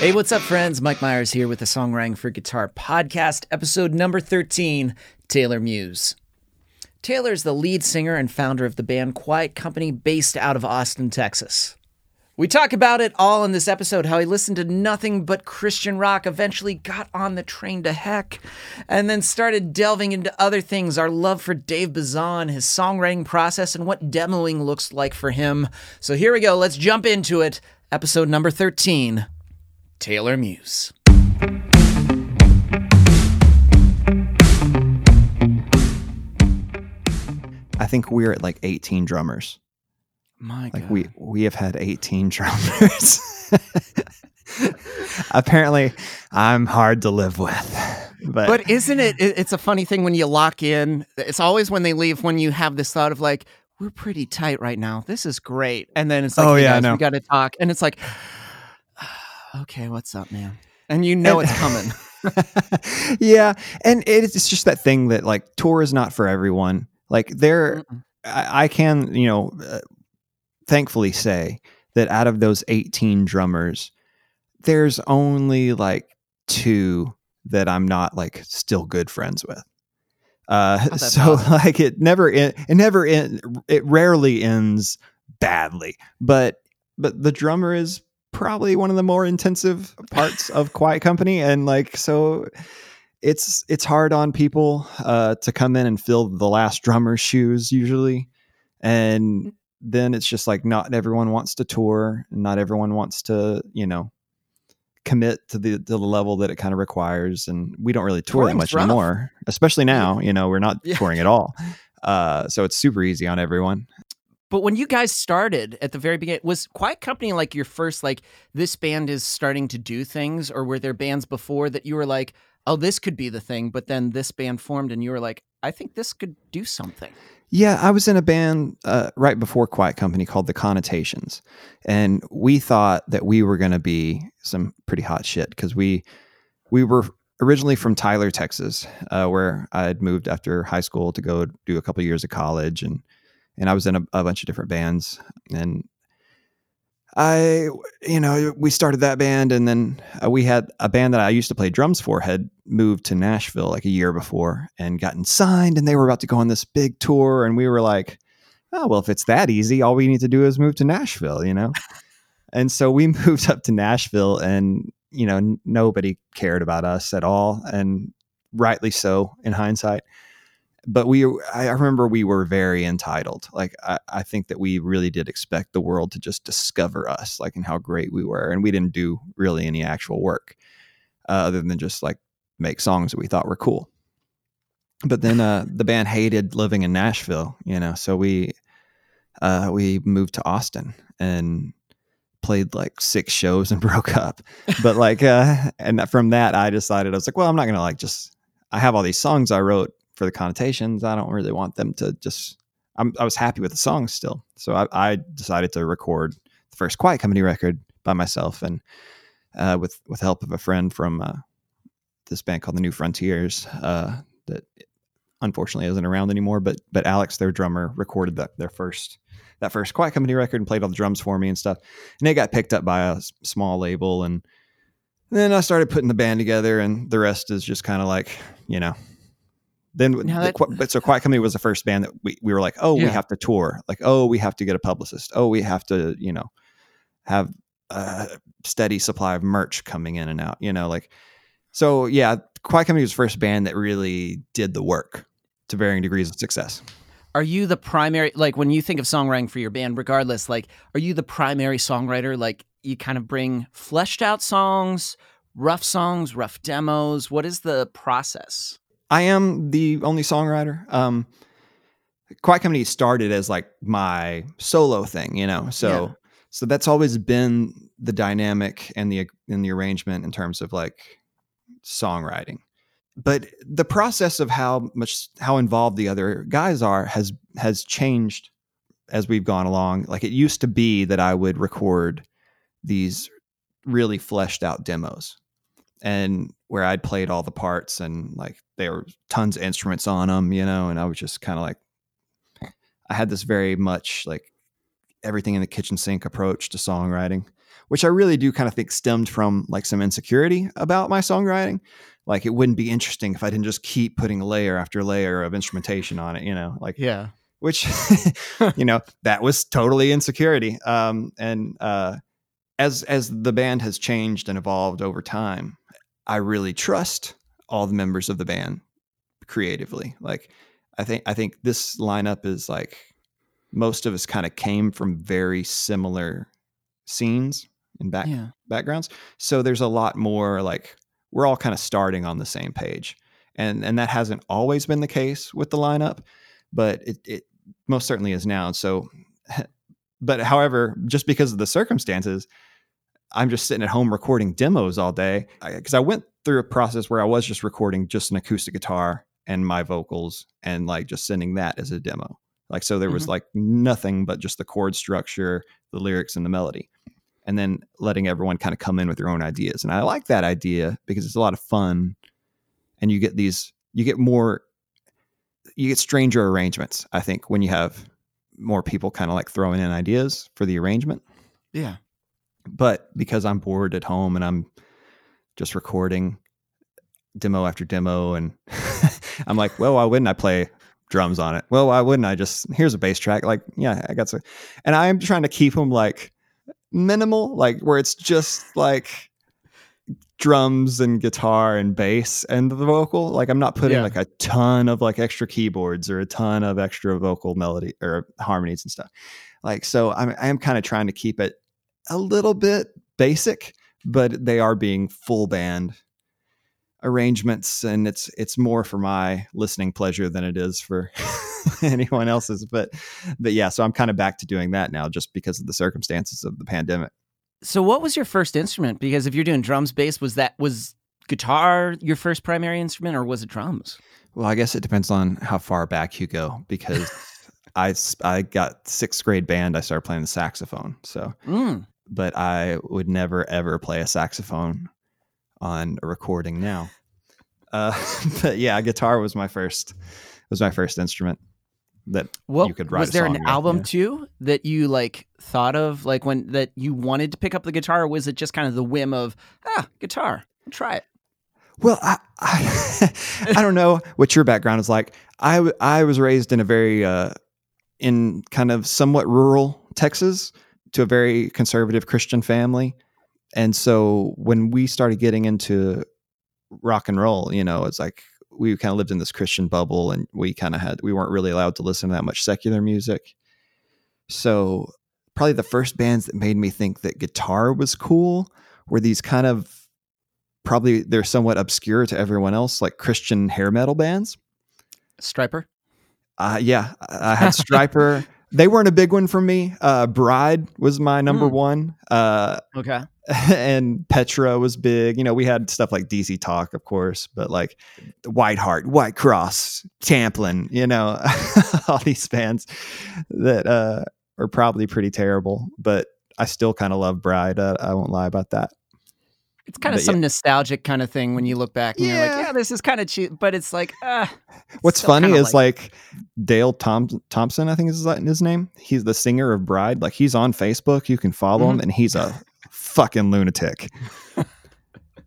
Hey, what's up, friends? Mike Myers here with the Songwriting for Guitar podcast, episode number 13 Taylor Muse. Taylor is the lead singer and founder of the band Quiet Company based out of Austin, Texas. We talk about it all in this episode how he listened to nothing but Christian rock, eventually got on the train to heck, and then started delving into other things our love for Dave Bazan, his songwriting process, and what demoing looks like for him. So here we go. Let's jump into it. Episode number 13 Taylor Muse. I think we're at like 18 drummers. My Like God. we we have had 18 drummers. Apparently, I'm hard to live with. But, But isn't it, it? It's a funny thing when you lock in. It's always when they leave when you have this thought of like, we're pretty tight right now. This is great. And then it's like, Oh, hey yeah, I guys, know. we got to talk. And it's like, okay, what's up, man? And you know And- it's coming. yeah, and it's just that thing that like tour is not for everyone. Like there. I, I can you know, uh, thankfully say that out of those 18 drummers, there's only like two that I'm not like still good friends with. Uh, so awesome. like it never en- it never en- it rarely ends badly, but but the drummer is probably one of the more intensive parts of Quiet Company, and like so, it's it's hard on people uh, to come in and fill the last drummer's shoes usually, and then it's just like not everyone wants to tour, and not everyone wants to you know commit to the to the level that it kind of requires, and we don't really tour that much rough. anymore, especially now. You know, we're not Yeah. touring at all. Uh, so it's super easy on everyone. But when you guys started at the very beginning, was Quiet Company like your first, like, this band is starting to do things? Or were there bands before that you were like, oh, this could be the thing? But then this band formed and you were like, I think this could do something. Yeah, I was in a band uh, right before Quiet Company called The Connotations, and we thought that we were going to be some pretty hot shit because we we were originally from Tyler, Texas, uh, where I had moved after high school to go do a couple years of college, and and I was in a, a bunch of different bands, and I you know we started that band, and then uh, we had a band that I used to play drums for had moved to Nashville like a year before and gotten signed and they were about to go on this big tour and we were like oh well if it's that easy all we need to do is move to Nashville you know? And so we moved up to Nashville and you know nobody cared about us at all and rightly so in hindsight but we I remember we were very entitled like I, I think that we really did expect the world to just discover us like and how great we were and we didn't do really any actual work uh, other than just like make songs that we thought were cool. But then uh, the band hated living in Nashville, you know, so we uh, we moved to Austin and played like six shows and broke up. But like, uh, and from that, I decided I was like, well, I'm not gonna like just. I have all these songs I wrote for the connotations. I don't really want them to just. I'm, I was happy with the songs still, so I, I decided to record the first Quiet Company record by myself and uh, with with help of a friend from uh, this band called the New Frontiers uh, that unfortunately isn't around anymore. But but Alex, their drummer, recorded that their first that first Quiet Company record and played all the drums for me and stuff. And it got picked up by a small label, and then I started putting the band together, and the rest is just kind of like you know. Then, the that- so Quiet Company was the first band that we, we were like, oh, we have to tour, like, oh, we have to get a publicist, oh, we have to, you know, have a steady supply of merch coming in and out, you know, like so yeah, Quiet Company was the first band that really did the work to varying degrees of success. Are you the primary, like, when you think of songwriting for your band, regardless, like, are you the primary songwriter? Like, you kind of bring fleshed out songs, rough songs, rough demos. What is the process? I am the only songwriter. Um, Quiet Company started as like my solo thing, you know. So Yeah. so that's always been the dynamic and the and the arrangement in terms of like songwriting. But the process of how much how involved the other guys are has has changed as we've gone along. Like it used to be that I would record these really fleshed out demos and where I'd played all the parts and like there were tons of instruments on them, you know, and I was just kind of like, I had this very much like everything in the kitchen sink approach to songwriting. which I really do kind of think stemmed from like some insecurity about my songwriting. Like it wouldn't be interesting if I didn't just keep putting layer after layer of instrumentation on it, you know, like Yeah. which you know that was totally insecurity um and uh as as the band has changed and evolved over time i really trust all the members of the band creatively. Like i think i think this lineup is like most of us kind of came from very similar scenes and back Yeah. backgrounds. So there's a lot more like we're all kind of starting on the same page. And and that hasn't always been the case with the lineup but it, it most certainly is now. So but however just because of the circumstances i'm just sitting at home recording demos all day because I, I went through a process where i was just recording just an acoustic guitar and my vocals and like just sending that as a demo like so there was Mhm. like nothing but just the chord structure the lyrics and the melody and then letting everyone kind of come in with their own ideas and i like that idea because it's a lot of fun and you get these you get more you get stranger arrangements i think when you have more people kind of like throwing in ideas for the arrangement Yeah. but because i'm bored at home and i'm just recording demo after demo and i'm like well why wouldn't i play drums on it well why wouldn't i just here's a bass track like yeah i got some and i'm trying to keep them like minimal like where it's just like drums and guitar and bass and the vocal like i'm not putting Yeah. like a ton of like extra keyboards or a ton of extra vocal melody or harmonies and stuff like so i'm i am kind of trying to keep it a little bit basic but they are being full band arrangements and it's it's more for my listening pleasure than it is for anyone else's but but yeah so i'm kind of back to doing that now just because of the circumstances of the pandemic So what was your first instrument? Because if you're doing drums, bass, was that was guitar your first primary instrument or was it drums? well i guess it depends on how far back you go because I, I got sixth grade band i started playing the saxophone so Mm. But I would never ever play a saxophone on a recording now. Uh, but yeah, guitar was my first was my first instrument that What you could write. was there an with, album yeah. too that you like thought of like when that you wanted to pick up the guitar or was it just kind of the whim of ah guitar I'll try it Well, I, I I don't know what your background is like. I I was raised in a very uh, in kind of somewhat rural Texas to a very conservative Christian family, and so when we started getting into rock and roll, you know, it's like we kind of lived in this Christian bubble, and we kind of had we weren't really allowed to listen to that much secular music. So probably the first bands that made me think that guitar was cool were these kind of probably they're somewhat obscure to everyone else, like Christian hair metal bands. Stryper Uh, yeah, I had Stryper. they weren't a big one for me. Uh, Bride was my number Hmm. one. Uh, okay and Petra was big. You know, we had stuff like DC Talk, of course, but like White Heart, White Cross, Champlin, you know, all these bands that uh, are probably pretty terrible, but I still kind of love Bride. Uh, I won't lie about that. It's kind of But some nostalgic kind of thing when you look back and you're like Yeah. yeah this is kind of cheap but it's like it's What's funny is like, Dale Tom- Thompson, I think is his, his name. He's the singer of Bride. Like he's on Facebook. You can follow Mm-hmm. him, and he's a fucking lunatic.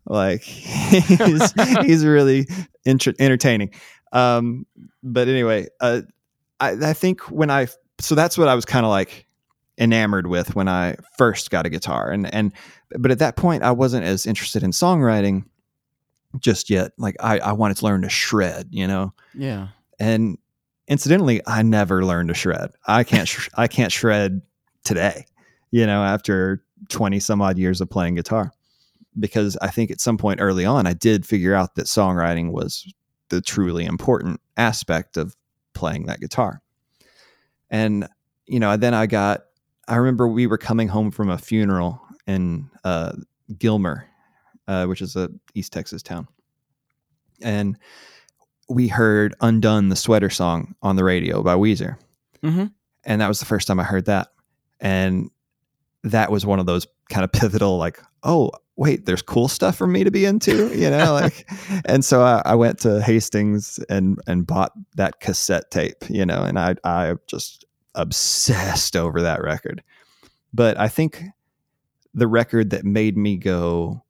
like he's he's really enter- entertaining. Um, but anyway, uh, I, I think when I so that's what I was kind of like enamored with when I first got a guitar, and and but at that point I wasn't as interested in songwriting just yet. Like I I wanted to learn to shred, you know. yeah And incidentally, I never learned to shred. I can't sh- I can't shred today, you know, after 20 some odd years of playing guitar. Because I think at some point early on I did figure out that songwriting was the truly important aspect of playing that guitar. And you know, then I got I remember we were coming home from a funeral in uh, Gilmer, uh, which is a East Texas town. And we heard Undone, the sweater song on the radio by Weezer. Mhm. And that was the first time I heard that. And that was one of those kind of pivotal, like, oh, wait, there's cool stuff for me to be into, you know, like, and so I, I went to Hastings and, and bought that cassette tape, you know, and I, I just obsessed over that record. But I think the record that made me go,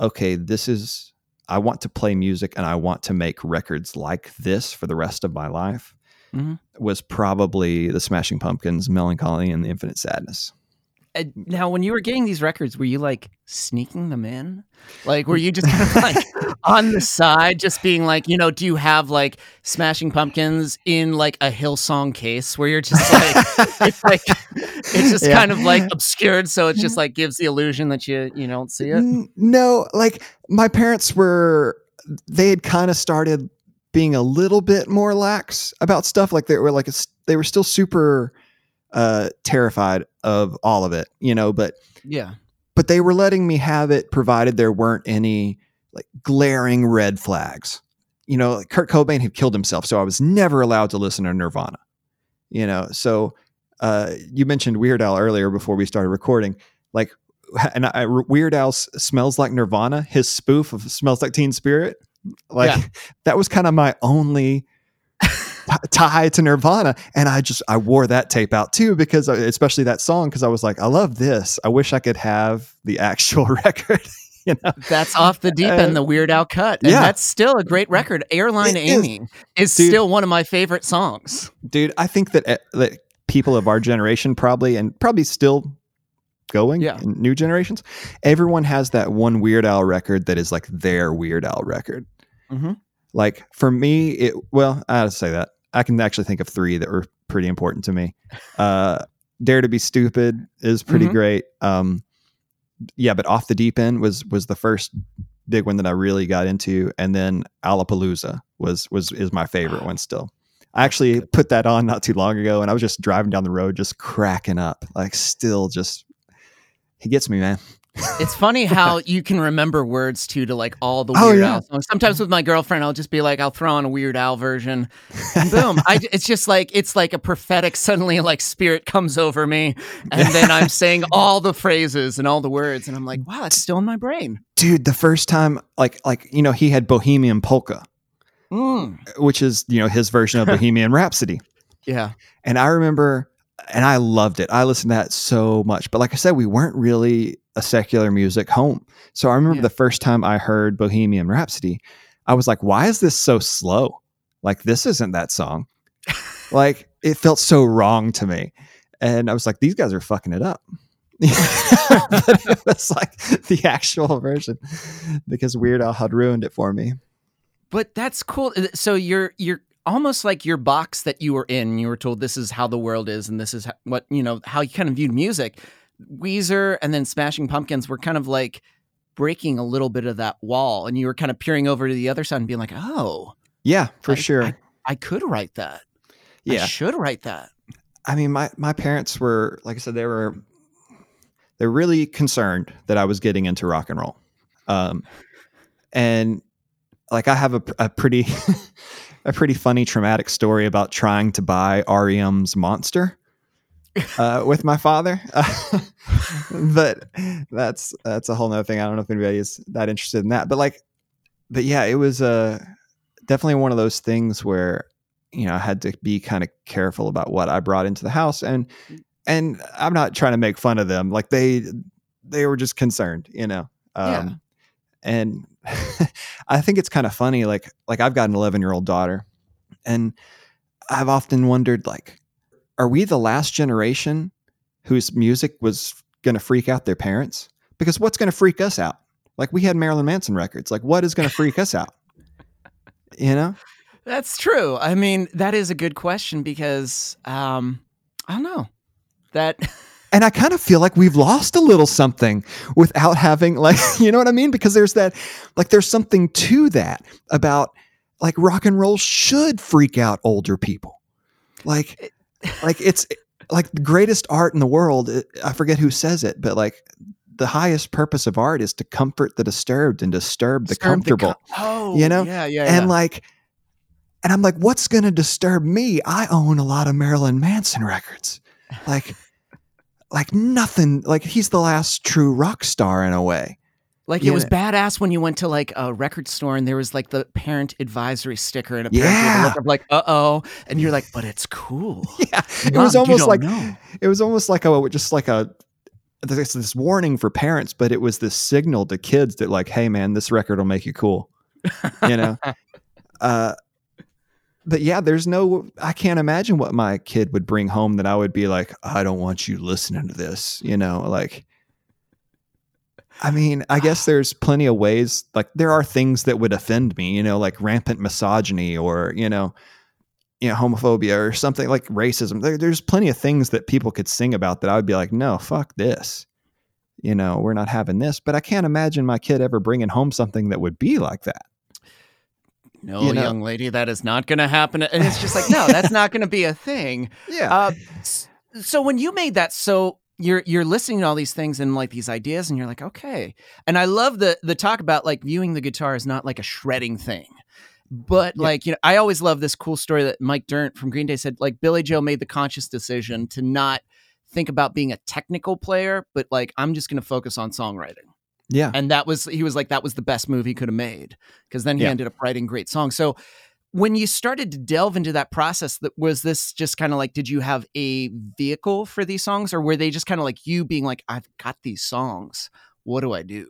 okay, this is I want to play music and I want to make records like this for the rest of my life Mhm. was probably the Smashing Pumpkins, Melancholy and the Infinite Sadness. Uh, now, when you were getting these records, were you like sneaking them in? Like, were you just kind of like on the side, just being like, you know, do you have like Smashing Pumpkins in like a Hillsong case where you're just like, it's like, it's just Yeah. kind of like obscured, so it just like gives the illusion that you you don't see it. No, like my parents were they had kind of started being a little bit more lax about stuff like they were like it's- they were still super uh terrified of all of it, you know, but Yeah, but they were letting me have it provided there weren't any like glaring red flags. You know, like Kurt Cobain had killed himself, so I was never allowed to listen to Nirvana. You know, so uh, you mentioned Weird Al earlier before we started recording. Like, and I, Weird Al s- smells like Nirvana. His spoof of "Smells Like Teen Spirit," like Yeah. that was kind of my only tie to Nirvana, and I just I wore that tape out too because especially that song because I was like, I love this. I wish I could have the actual record. you know, that's off the deep Uh, end, the Weird Al cut, and yeah. that's still a great record. Airline It is. Amy is Dude. still one of my favorite songs. dude. I think that uh, that people of our generation probably and probably still going Yeah. new generations everyone has that one weird al record that is like their weird al record Mhm. like for me it well i to say that i can actually think of three that were pretty important to me uh dare to be stupid is pretty Mhm. great um yeah but off the deep end was was the first big one that i really got into and then alapalooza was was is my favorite one still I actually put that on not too long ago and I was just driving down the road just cracking up. Like still just he gets me, man. It's funny how you can remember words too to like all the Oh, Weird yeah. Al songs. Sometimes with my girlfriend, I'll just be like, I'll throw on a Weird Al version, and boom! I, it's just like it's like a prophetic. Suddenly, like spirit comes over me, and then I'm saying all the phrases and all the words, and I'm like, wow, it's still in my brain. Dude, the first time like like you know, he had Bohemian Polka, Mm. which is, you know, his version of Bohemian Rhapsody. Yeah, And I remember and I loved it. I listened to that so much. But like I said, we weren't really a secular music home. So I remember Yeah. the first time I heard Bohemian Rhapsody, I was like, why is this so slow? Like, this isn't that song. like, it felt so wrong to me. And I was like, these guys are fucking it up. but it was like the actual version because Weird Al had ruined it for me. but that's cool. Uh, So you're you're almost like your box that you were in. You were told this is how the world is, and this is ho- what you know how you kind of viewed music. Weezer and then Smashing Pumpkins were kind of like breaking a little bit of that wall, and you were kind of peering over to the other side and being like, "Oh, Yeah, for I- sure. I, I could write that. Yeah, I should write that." I mean, my my parents were like I said, they were they're really concerned that I was getting into rock and roll, um, and like I have a, a pretty a pretty funny traumatic story about trying to buy REM's Monster uh, with my father, but that's that's a whole nother thing. I don't know if anybody is that interested in that, but like, but yeah, it was uh, definitely one of those things where you know, I had to be kind of careful about what I brought into the house and and I'm not trying to make fun of them. Like they they were just concerned, you know. Um Yeah. and I think it's kind of funny like like I've got an 11-year-old daughter and I've often wondered like are we the last generation whose music was going to freak out their parents? Because what's going to freak us out? Like we had Marilyn Manson records. Like what is going to freak us out? You know? That's true. I mean, that is a good question because um, I don't know that. and I kind of feel like we've lost a little something without having like you know what I mean because there's that like there's something to that about like rock and roll should freak out older people like like it's like the greatest art in the world I forget who says it but like the highest purpose of art is to comfort the disturbed and disturb the Disturb the comfortable oh, you know? yeah, yeah, and yeah. like and i'm like what's going to disturb me i own a lot of marilyn manson records like like nothing like he's the last true rock star in a way Like it was badass when you went to like a record store and there was like the parent advisory sticker and a parent Yeah. look of like, uh oh, and you're like, but it's cool. yeah it Mom, was almost like know. it was almost like a just like a there's this warning for parents, but it was this signal to kids that like, hey man, this record will make you cool. You know? uh but yeah, there's no I can't imagine what my kid would bring home that I would be like, I don't want you listening to this, you know, like I mean, I guess there's plenty of ways like there are things that would offend me, you know, like rampant misogyny or, you know, you know, homophobia or something like racism. There, there's plenty of things that people could sing about that I would be like, no, fuck this. You know, we're not having this. But I can't imagine my kid ever bringing home something that would be like that. No, you know? young lady, that is not going to happen. And it's just like, no, that's not going to be a thing. Yeah. Uh, so when you made that, so you're you're listening to all these things and like these ideas, and you're like, okay. And I love the the talk about like viewing the guitar is not like a shredding thing but yeah. like, you know, I always love this cool story that Mike Dirnt from Green Day said, like Billie Joe made the conscious decision to not think about being a technical player, but like, I'm just going to focus on songwriting. Yeah. And that was, he was like, that was the best move he could have made because then he yeah. ended up writing great songs. So when you started to delve into that process, that was this just kind of like, did you have a vehicle for these songs or were they just kind of like you being like, I've got these songs. What do I do?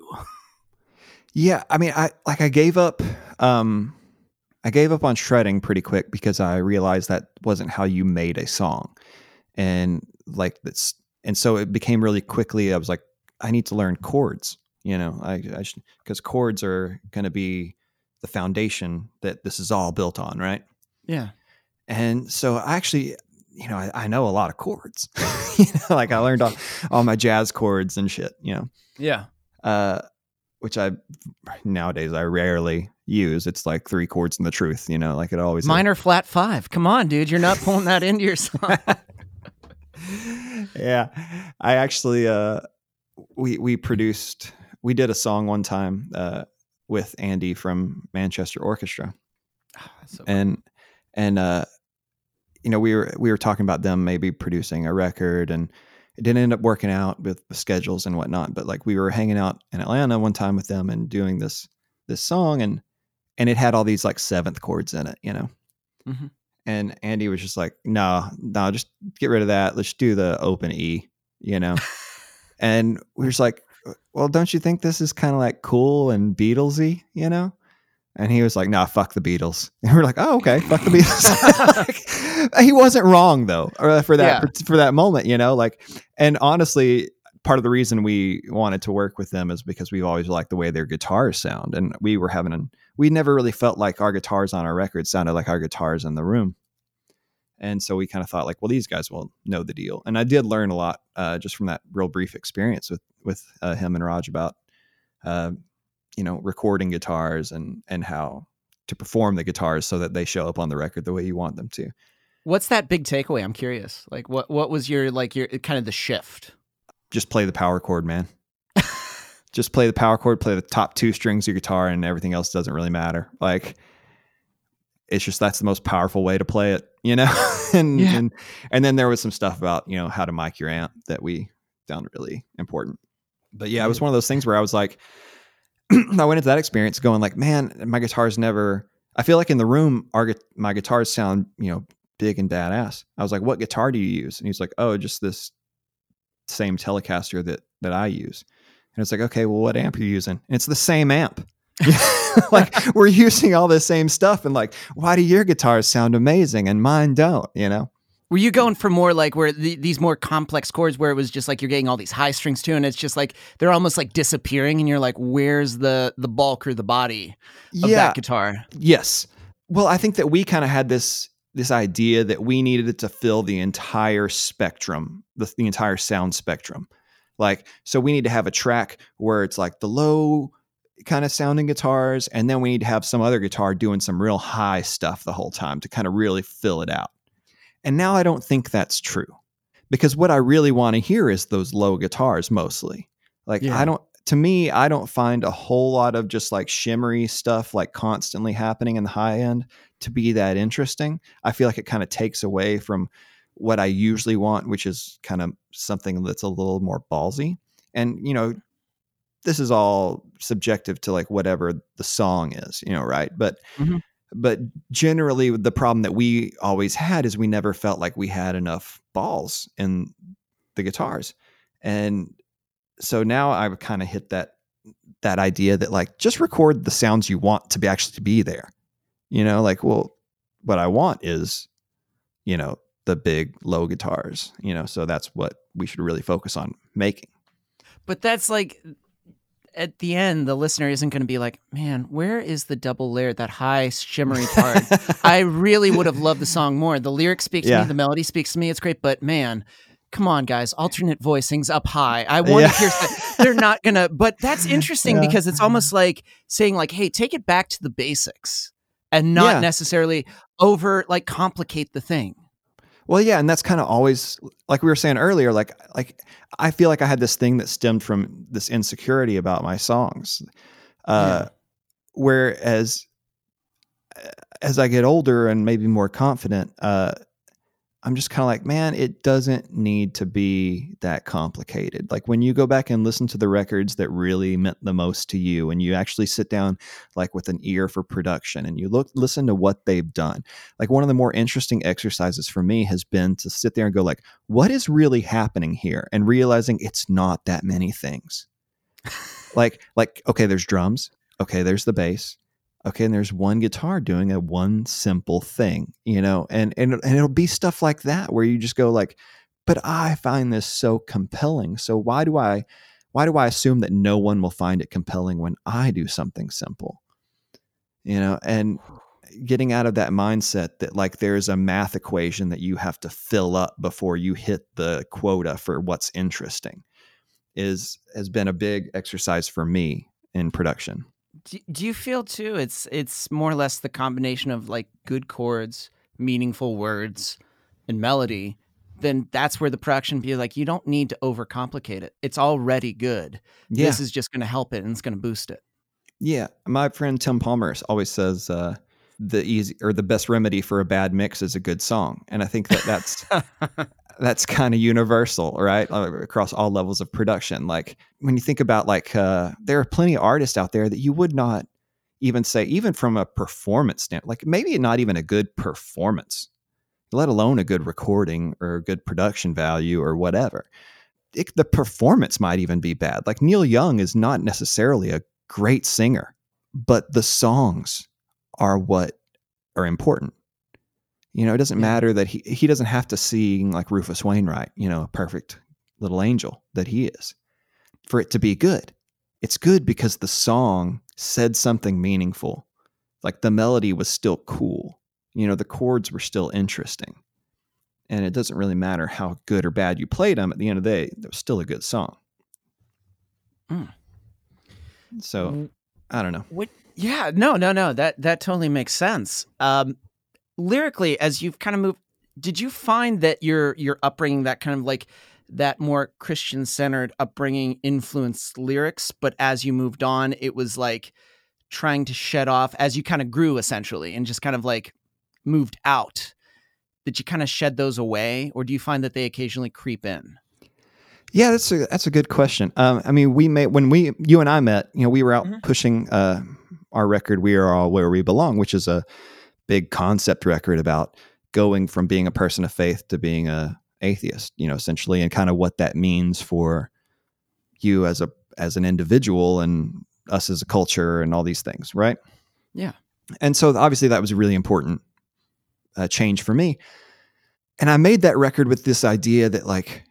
Yeah. I mean, I like, I gave up, um, I gave up on shredding pretty quick because I realized that wasn't how you made a song. And like that's and so it became really quickly I was like I need to learn chords, you know, I, I because chords are going to be the foundation that this is all built on, right? Yeah. And so I actually you know, I, I know a lot of chords. you know, like I learned all, all my jazz chords and shit, you know. Yeah. Uh which I nowadays I rarely use. It's like three chords in the truth, you know, like it always minor is. flat five. Come on, dude, you're not pulling that into your song. yeah, I actually uh, we we produced we did a song one time uh, with Andy from Manchester Orchestra, oh, so and and uh, you know we were we were talking about them maybe producing a record and it didn't end up working out with the schedules and whatnot. But like we were hanging out in Atlanta one time with them and doing this this song and and it had all these like seventh chords in it, you know. Mm-hmm. And Andy was just like, "No, no, just get rid of that. Let's do the open E," you know. and we were just like, "Well, don't you think this is kind of like cool and Beatlesy, you know?" And he was like, "Nah, fuck the Beatles." And we're like, "Oh, okay, fuck the Beatles." like, he wasn't wrong though for that yeah. for that moment, you know. Like, and honestly, part of the reason we wanted to work with them is because we've always liked the way their guitars sound, and we were having an we never really felt like our guitars on our record sounded like our guitars in the room. And so we kind of thought like, well, these guys will know the deal. And I did learn a lot uh, just from that real brief experience with with uh, him and Raj about uh, you know recording guitars and and how to perform the guitars so that they show up on the record the way you want them to. What's that big takeaway? I'm curious. Like what what was your like your kind of the shift? Just play the power chord, man. Just play the power chord, play the top two strings of your guitar and everything else doesn't really matter. Like it's just that's the most powerful way to play it, you know? and yeah. and and then there was some stuff about, you know, how to mic your amp that we found really important. But yeah, it was mm-hmm. one of those things where I was like, I went into that experience going like, man, my guitar's never. I feel like in the room, our my guitars sound you know big and badass. I was like, what guitar do you use? And he's like, oh, just this same Telecaster that that I use. And it's like, okay, well, what amp are you using? And it's the same amp. like we're using all the same stuff, and like, why do your guitars sound amazing and mine don't? You know. Were you going for more like where the, these more complex chords where it was just like you're getting all these high strings too, and it's just like they're almost like disappearing, and you're like, where's the the bulk or the body of yeah. that guitar? Yes. Well, I think that we kind of had this this idea that we needed it to fill the entire spectrum, the, the entire sound spectrum. Like, so we need to have a track where it's like the low kind of sounding guitars, and then we need to have some other guitar doing some real high stuff the whole time to kind of really fill it out. And now I don't think that's true because what I really want to hear is those low guitars mostly. Like yeah. I don't to me I don't find a whole lot of just like shimmery stuff like constantly happening in the high end to be that interesting. I feel like it kind of takes away from what I usually want, which is kind of something that's a little more ballsy. And you know, this is all subjective to like whatever the song is, you know, right? But mm-hmm but generally the problem that we always had is we never felt like we had enough balls in the guitars and so now I've kind of hit that that idea that like just record the sounds you want to be actually to be there. You know, like well, what I want is, you know, the big low guitars. You know, so that's what we should really focus on making. But that's like at the end, the listener isn't going to be like, man, where is the double layer, that high shimmery part? I really would have loved the song more. The lyric speaks Yeah. to me, the melody speaks to me. It's great, but man, come on, guys, alternate voicings up high. I want Yeah. to hear. that. They're not gonna. But that's interesting Yeah. because it's almost like saying, like, hey, take it back to the basics and not necessarily over like complicate the thing. Well, yeah, and that's kind of always like we were saying earlier. Like, like I feel like I had this thing that stemmed from this insecurity about my songs. Uh, Whereas, uh, as I get older and maybe more confident, uh, I'm just kind of like, man, it doesn't need to be that complicated. Like when you go back and listen to the records that really meant the most to you, and you actually sit down like with an ear for production, and you look listen to what they've done like one of the more interesting exercises for me has been to sit there and go like what is really happening here? and realizing it's not that many things. Like like okay there's drums. Okay there's the bass okay and there's one guitar doing a one simple thing you know and and, and it'll be stuff like that where you just go like but i find this so compelling so why do i why do i assume that no one will find it compelling when i do something simple you know and getting out of that mindset that like there's a math equation that you have to fill up before you hit the quota for what's interesting is has been a big exercise for me in production. Do, do you feel too? It's it's more or less the combination of like good chords, meaningful words, and melody. Then that's where the production be like you don't need to overcomplicate it. It's already good. Yeah. This is just going to help it and it's going to boost it. Yeah, my friend Tim Palmer always says uh, the easy or the best remedy for a bad mix is a good song, and I think that that's that's kind of universal, right, Uh, across all levels of production. Like when you think about like uh, there are plenty of artists out there that you would not even say, even from a performance standpoint, like maybe not even a good performance, let alone a good recording or good production value or whatever. It, the performance might even be bad. Like Neil Young is not necessarily a great singer, but the songs are what are important. You know, it doesn't Yeah. matter that he he doesn't have to sing like Rufus Wainwright, you know, a perfect little angel that he is, for it to be good. It's good because the song said something meaningful. Like the melody was still cool. You know, the chords were still interesting. And it doesn't really matter how good or bad you played them. At the end of the day, it was still a good song. Mm. So I don't know. What? Yeah, no, no, no. That that totally makes sense. Um, lyrically, as you've kind of moved, did you find that your your upbringing, that kind of like that more Christian centered upbringing, influenced lyrics? But as you moved on, it was like trying to shed off as you kind of grew, essentially, and just kind of like moved out. Did you kind of shed those away, or do you find that they occasionally creep in? Yeah, that's a that's a good question. Um, I mean, we may when we you and I met, you know, we were out Mhm. pushing uh, our record. We are all where we belong, which is a big concept record about going from being a person of faith to being a atheist. You know, essentially, and kind of what that means for you as a as an individual and us as a culture and all these things, right? Yeah. And so obviously that was a really important uh, change for me. And I made that record with this idea that like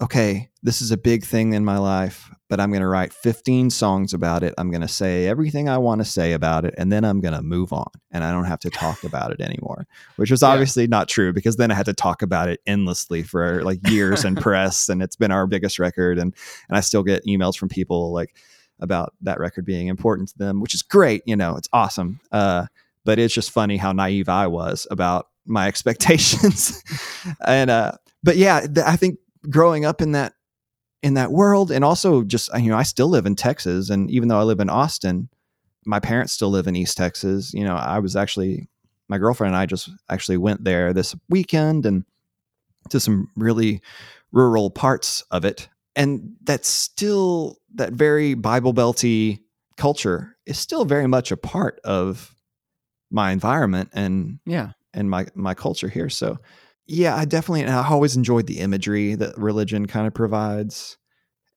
okay, this is a big thing in my life, but I'm going to write 15 songs about it. I'm going to say everything I want to say about it, and then I'm going to move on and I don't have to talk about it anymore, which was Yeah. obviously not true because then I had to talk about it endlessly for like years in press. And it's been our biggest record. And, and I still get emails from people like about that record being important to them, which is great. You know, it's awesome. Uh, but it's just funny how naive I was about my expectations. and, uh, but yeah, th- I think growing up in that in that world and also just you know I still live in Texas and even though I live in Austin my parents still live in East Texas you know I was actually my girlfriend and I just actually went there this weekend and to some really rural parts of it and that's still that very Bible belty culture is still very much a part of my environment and Yeah. and my my culture here. So yeah, I definitely and I always enjoyed the imagery that religion kind of provides.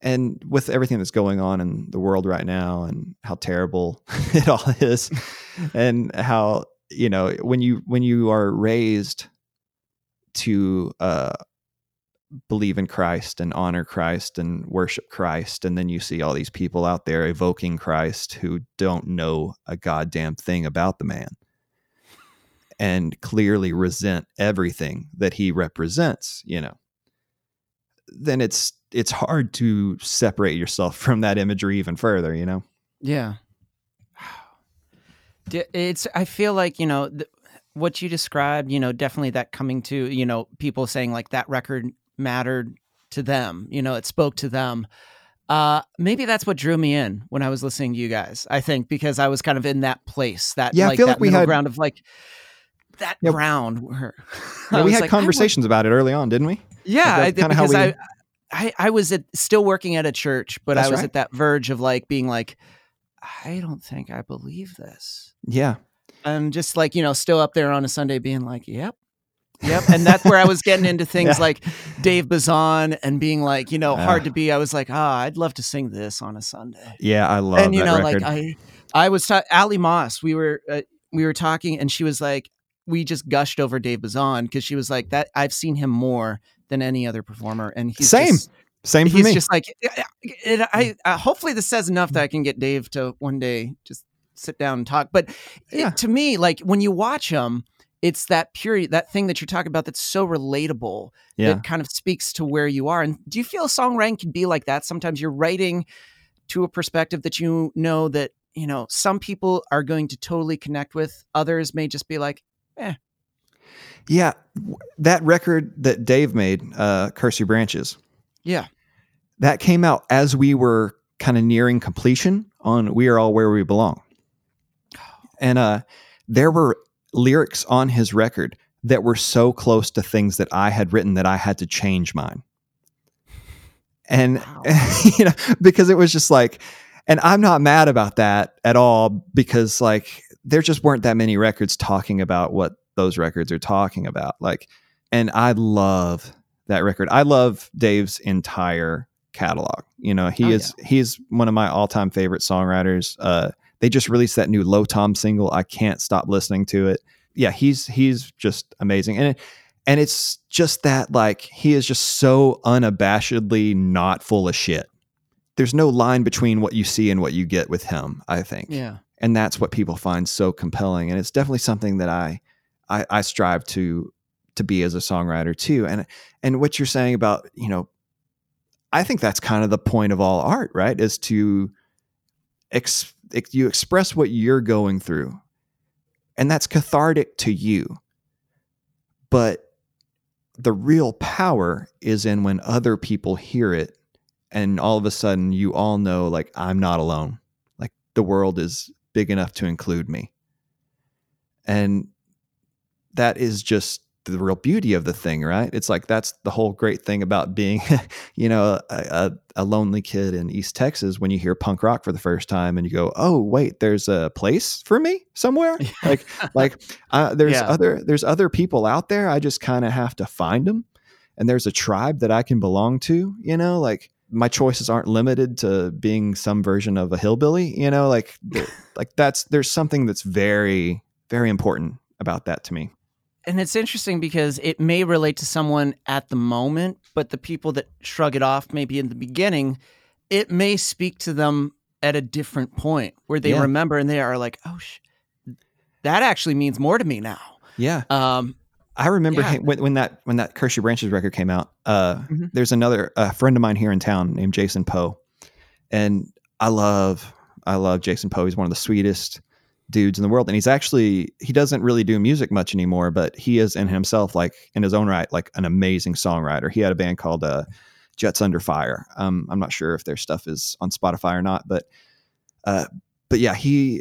and with everything that's going on in the world right now and how terrible it all is and how you know when you when you are raised to uh believe in Christ and honor Christ and worship Christ and then you see all these people out there evoking Christ who don't know a goddamn thing about the man and clearly resent everything that he represents you know then it's it's hard to separate yourself from that imagery even further, you know? Yeah. It's, I feel like, you know, th- what you described, you know, definitely that coming to, you know, people saying like that record mattered to them, you know, it spoke to them. Uh, maybe that's what drew me in when I was listening to you guys. I think because I was kind of in that place, that yeah, like, I feel that like we had ground of like that ground where yeah, we had like, conversations about it early on, didn't we? Yeah, I, because we... I I, I was at, still working at a church, but That's I was right. at that verge of like being like, I don't think I believe this. Yeah. And just like, you know, still up there on a Sunday being like, yep. Yep. And that's where I was getting into things yeah. like Dave Bazan and being like, you know, uh, hard to be. I was like, ah, oh, I'd love to sing this on a Sunday. Yeah, I love it. And you know, record. like I I was ta- Allie Moss, we were uh, we were talking and she was like we just gushed over Dave Bazan because she was like that I've seen him more than any other performer. And he's same. Just, same for he's me. just like it, it, I uh, hopefully this says enough that I can get Dave to one day just sit down and talk. But yeah. it, to me, like when you watch him, it's that pure that thing that you're talking about that's so relatable yeah. that kind of speaks to where you are. And do you feel songwriting can be like that? Sometimes you're writing to a perspective that you know that you know some people are going to totally connect with. Others may just be like, eh, yeah, that record that Dave made, uh, "Curse Your Branches." Yeah, that came out as we were kind of nearing completion on "We Are All Where We Belong," and uh, there were lyrics on his record that were so close to things that I had written that I had to change mine. And wow. you know, because it was just like, and I'm not mad about that at all because like there just weren't that many records talking about what those records are talking about. Like, and I love that record. I love Dave's entire catalog. You know, he oh, is yeah. he's one of my all time favorite songwriters. Uh, they just released that new Lo Tom single. I can't stop listening to it. Yeah, he's he's just amazing, and it, and it's just that like he is just so unabashedly not full of shit. There's no line between what you see and what you get with him. I think. Yeah. And that's what people find so compelling, and it's definitely something that I I, I strive to to be as a songwriter too. And and what you're saying about you know, I think that's kind of the point of all art, right? Is to ex, you express what you're going through, and that's cathartic to you. But the real power is in when other people hear it and all of a sudden you all know like I'm not alone. Like the world is big enough to include me. And that is just the real beauty of the thing, right? It's like that's the whole great thing about being, you know, a, a, a, lonely kid in East Texas when you hear punk rock for the first time and you go, "Oh, wait, there's a place for me somewhere." like, like uh, there's yeah. other there's other people out there. I just kind of have to find them, and there's a tribe that I can belong to. You know, like my choices aren't limited to being some version of a hillbilly. You know, like like that's there's something that's very very important about that to me and it's interesting because it may relate to someone at the moment, but the people that shrug it off maybe in the beginning, it may speak to them at a different point where they yeah. remember and they are like, "Oh, sh- that actually means more to me now." Yeah. Um, I remember yeah. when, when, that when that Curse Branches record came out. Uh, mm-hmm. There's another a friend of mine here in town named Jason Poe, and I love I love Jason Poe. He's one of the sweetest dudes in the world and he's actually he doesn't really do music much anymore but he is in himself like in his own right like an amazing songwriter he had a band called uh, jets under fire um, i'm not sure if their stuff is on spotify or not but uh, but yeah he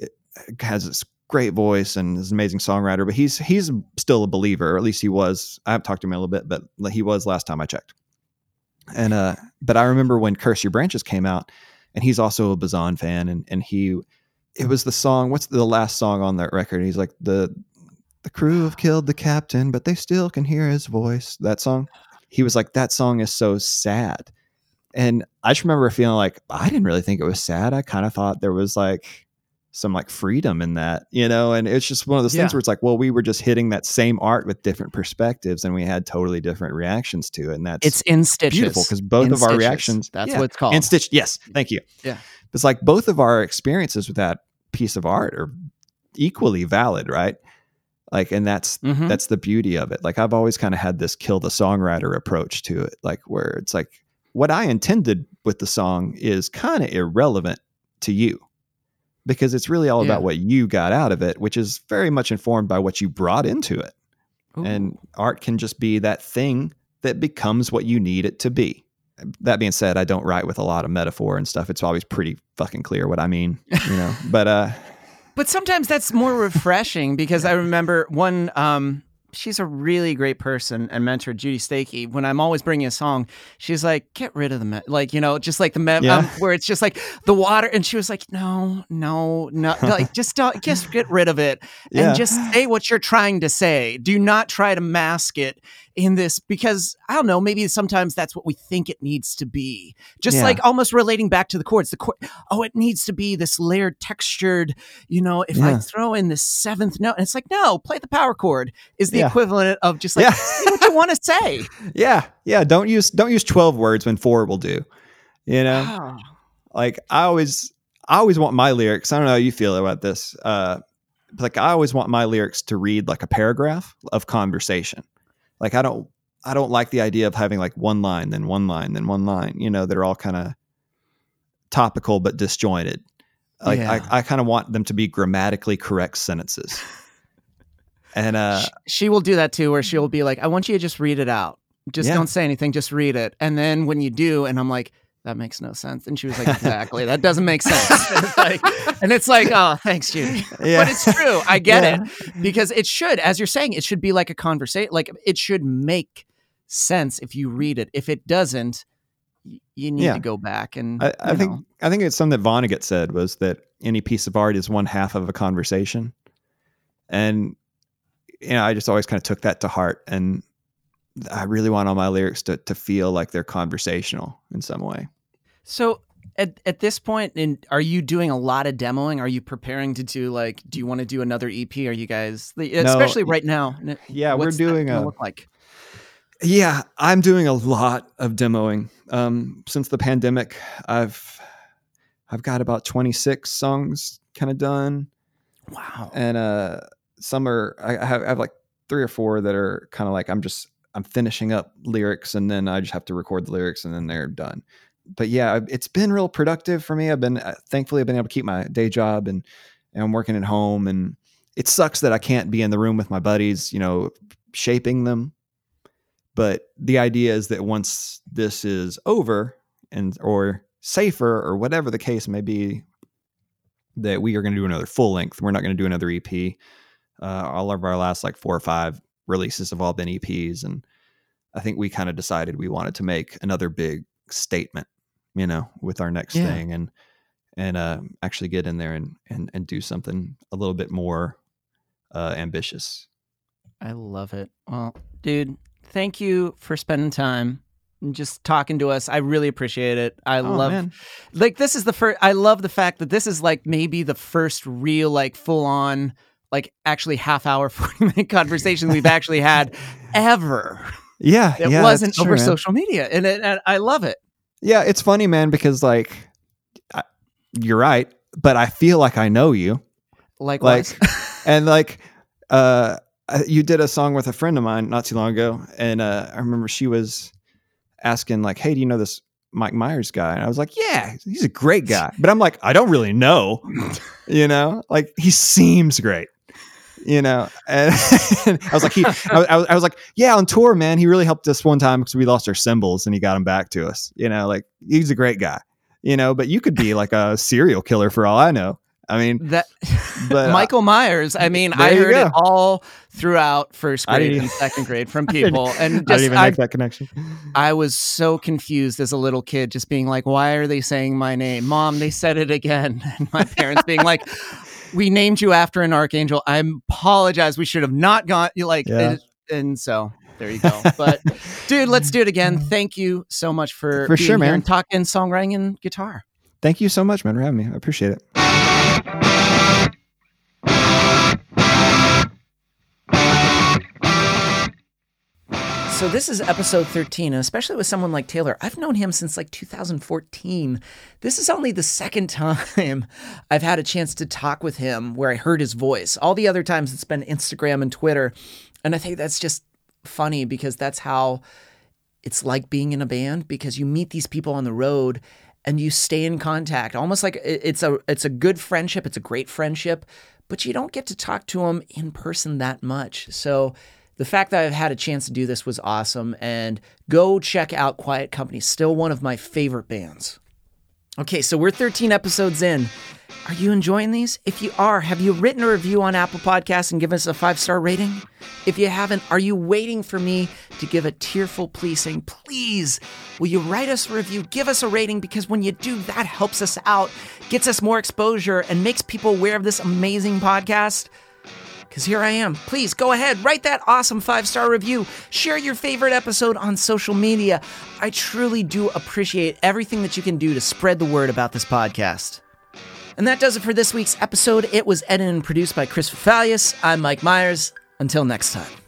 has this great voice and is an amazing songwriter but he's he's still a believer or at least he was i haven't talked to him a little bit but he was last time i checked and uh but i remember when curse your branches came out and he's also a bazan fan and and he it was the song. What's the last song on that record? He's like the the crew have killed the captain, but they still can hear his voice. That song. He was like that song is so sad, and I just remember feeling like I didn't really think it was sad. I kind of thought there was like some like freedom in that, you know, and it's just one of those things where it's like, well, we were just hitting that same art with different perspectives and we had totally different reactions to it. And that's It's in stitches. beautiful because both In of our reactions That's yeah, what it's called. In stitch yes thank you Yeah. it's like both of our experiences with that piece of art are equally valid right like and that's Mhm. that's the beauty of it like i've always kind of had this kill the songwriter approach to it like where it's like what i intended with the song is kind of irrelevant to you because it's really all Yeah. about what you got out of it which is very much informed by what you brought into it Ooh. and art can just be that thing that becomes what you need it to be. That being said, I don't write with a lot of metaphor and stuff. It's always pretty fucking clear what I mean, you know. but uh But sometimes that's more refreshing because I remember one. Um, she's a really great person and mentor, Judy Stakee. When I'm always bringing a song, she's like, "Get rid of the me-, like you know, just like the me- Yeah. um, where it's just like the water." And she was like, "No, no, no, like just don't, just get rid of it Yeah. and just say what you're trying to say. Do not try to mask it." In this, because I don't know, maybe sometimes that's what we think it needs to be. Just Yeah. like almost relating back to the chords. The chord, oh, it needs to be this layered, textured, you know, if I throw in the seventh note, and it's like, no, play the power chord is the Yeah. equivalent of just like Yeah. what you want to say. yeah, yeah, don't use don't use 12 words when four will do. You know? Ah, like I always I always want my lyrics. I don't know how you feel about this. Uh but, like I always want my lyrics to read like a paragraph of conversation. Like I don't I don't like the idea of having like one line, then one line, then one line, you know, they're all kind of topical but disjointed. Like Yeah. I, I kind of want them to be grammatically correct sentences. And uh sh- she will do that too, where she'll be like, I want you to just read it out. Just Yeah. don't say anything, just read it. And then when you do, and I'm like, that makes no sense. And she was like, exactly. that doesn't make sense. and, it's like, and it's like, oh, thanks, Judy. yeah. But it's true. I get Yeah. it. because it should, as you're saying, it should be like a conversation. Like it should make sense if you read it. If it doesn't, you need Yeah. to go back and. I, I think know. I think it's something that Vonnegut said was that any piece of art is one half of a conversation, and you know I just always kind of took that to heart, and I really want all my lyrics to to feel like they're conversational in some way. So at at this point, in are you doing a lot of demoing? Are you preparing to do like? Do you want to do another EP? Are you guys, especially right now? Yeah, we're doing a look like. yeah. I'm doing a lot of demoing. Um, since the pandemic, I've I've got about 26 songs kind of done. Wow. and uh some are I, I, have, I have like three or four that are kind of like i'm just i'm finishing up lyrics and then i just have to record the lyrics and then they're done but yeah it's been real productive for me i've been uh, thankfully i've been able to keep my day job and, and i'm working at home and it sucks that i can't be in the room with my buddies you know shaping them but the idea is that once this is over and or safer or whatever the case may be that we are going to do another full length. We're not going to do another EP. Uh, all of our last like four or five releases have all been EPs, and I think we kind of decided we wanted to make another big statement, you know, with our next Yeah. thing, and and uh, actually get in there and and and do something a little bit more uh, ambitious. I love it. Well, dude, thank you for spending time and just talking to us. I really appreciate it. I Oh, love man. like this is the first I love the fact that this is like maybe the first real like full on like actually half hour 40 minute conversation we've actually had ever. Yeah, It yeah, wasn't true, over social media and, it, and I love it. Yeah, it's funny, man, because like I, you're right, but I feel like I know you. Likewise. like and like uh you did a song with a friend of mine not too long ago and uh i remember she was asking like hey do you know this mike myers guy and i was like yeah he's a great guy but i'm like i don't really know you know like he seems great you know and, i was like he I, was- I was like yeah on tour man he really helped us one time because we lost our cymbals and he got them back to us you know like he's a great guy you know but you could be like a serial killer for all i know i mean that But, uh, Michael Myers, I mean, I heard it all throughout first grade and second grade from I people. And I didn't even I, make that connection. I was so confused as a little kid, just being like, why are they saying my name? Mom, they said it again. And my parents being like, we named you after an archangel. I apologize. We should have not gone. You like, Yeah. and, and so there you go. But dude, let's do it again. Thank you so much for For being sure, here man. and talking songwriting and guitar. Thank you so much, man, for having me. I appreciate it. So this is episode 13, and especially with someone like Taylor, I've known him since like 2014. This is only the second time I've had a chance to talk with him where I heard his voice. All the other times it's been Instagram and Twitter. And I think that's just funny because that's how it's like being in a band because you meet these people on the road and you stay in contact almost like it's a it's a good friendship it's a great friendship but you don't get to talk to them in person that much so the fact that I've had a chance to do this was awesome and go check out Quiet Company still one of my favorite bands okay so we're 13 episodes in are you enjoying these? If you are, have you written a review on Apple Podcasts and given us a five star rating? If you haven't, are you waiting for me to give a tearful plea saying, please, will you write us a review? Give us a rating because when you do, that helps us out, gets us more exposure, and makes people aware of this amazing podcast. Because here I am. Please go ahead, write that awesome five star review. Share your favorite episode on social media. I truly do appreciate everything that you can do to spread the word about this podcast. And that does it for this week's episode. It was edited and produced by Chris Fafalius. I'm Mike Myers. Until next time.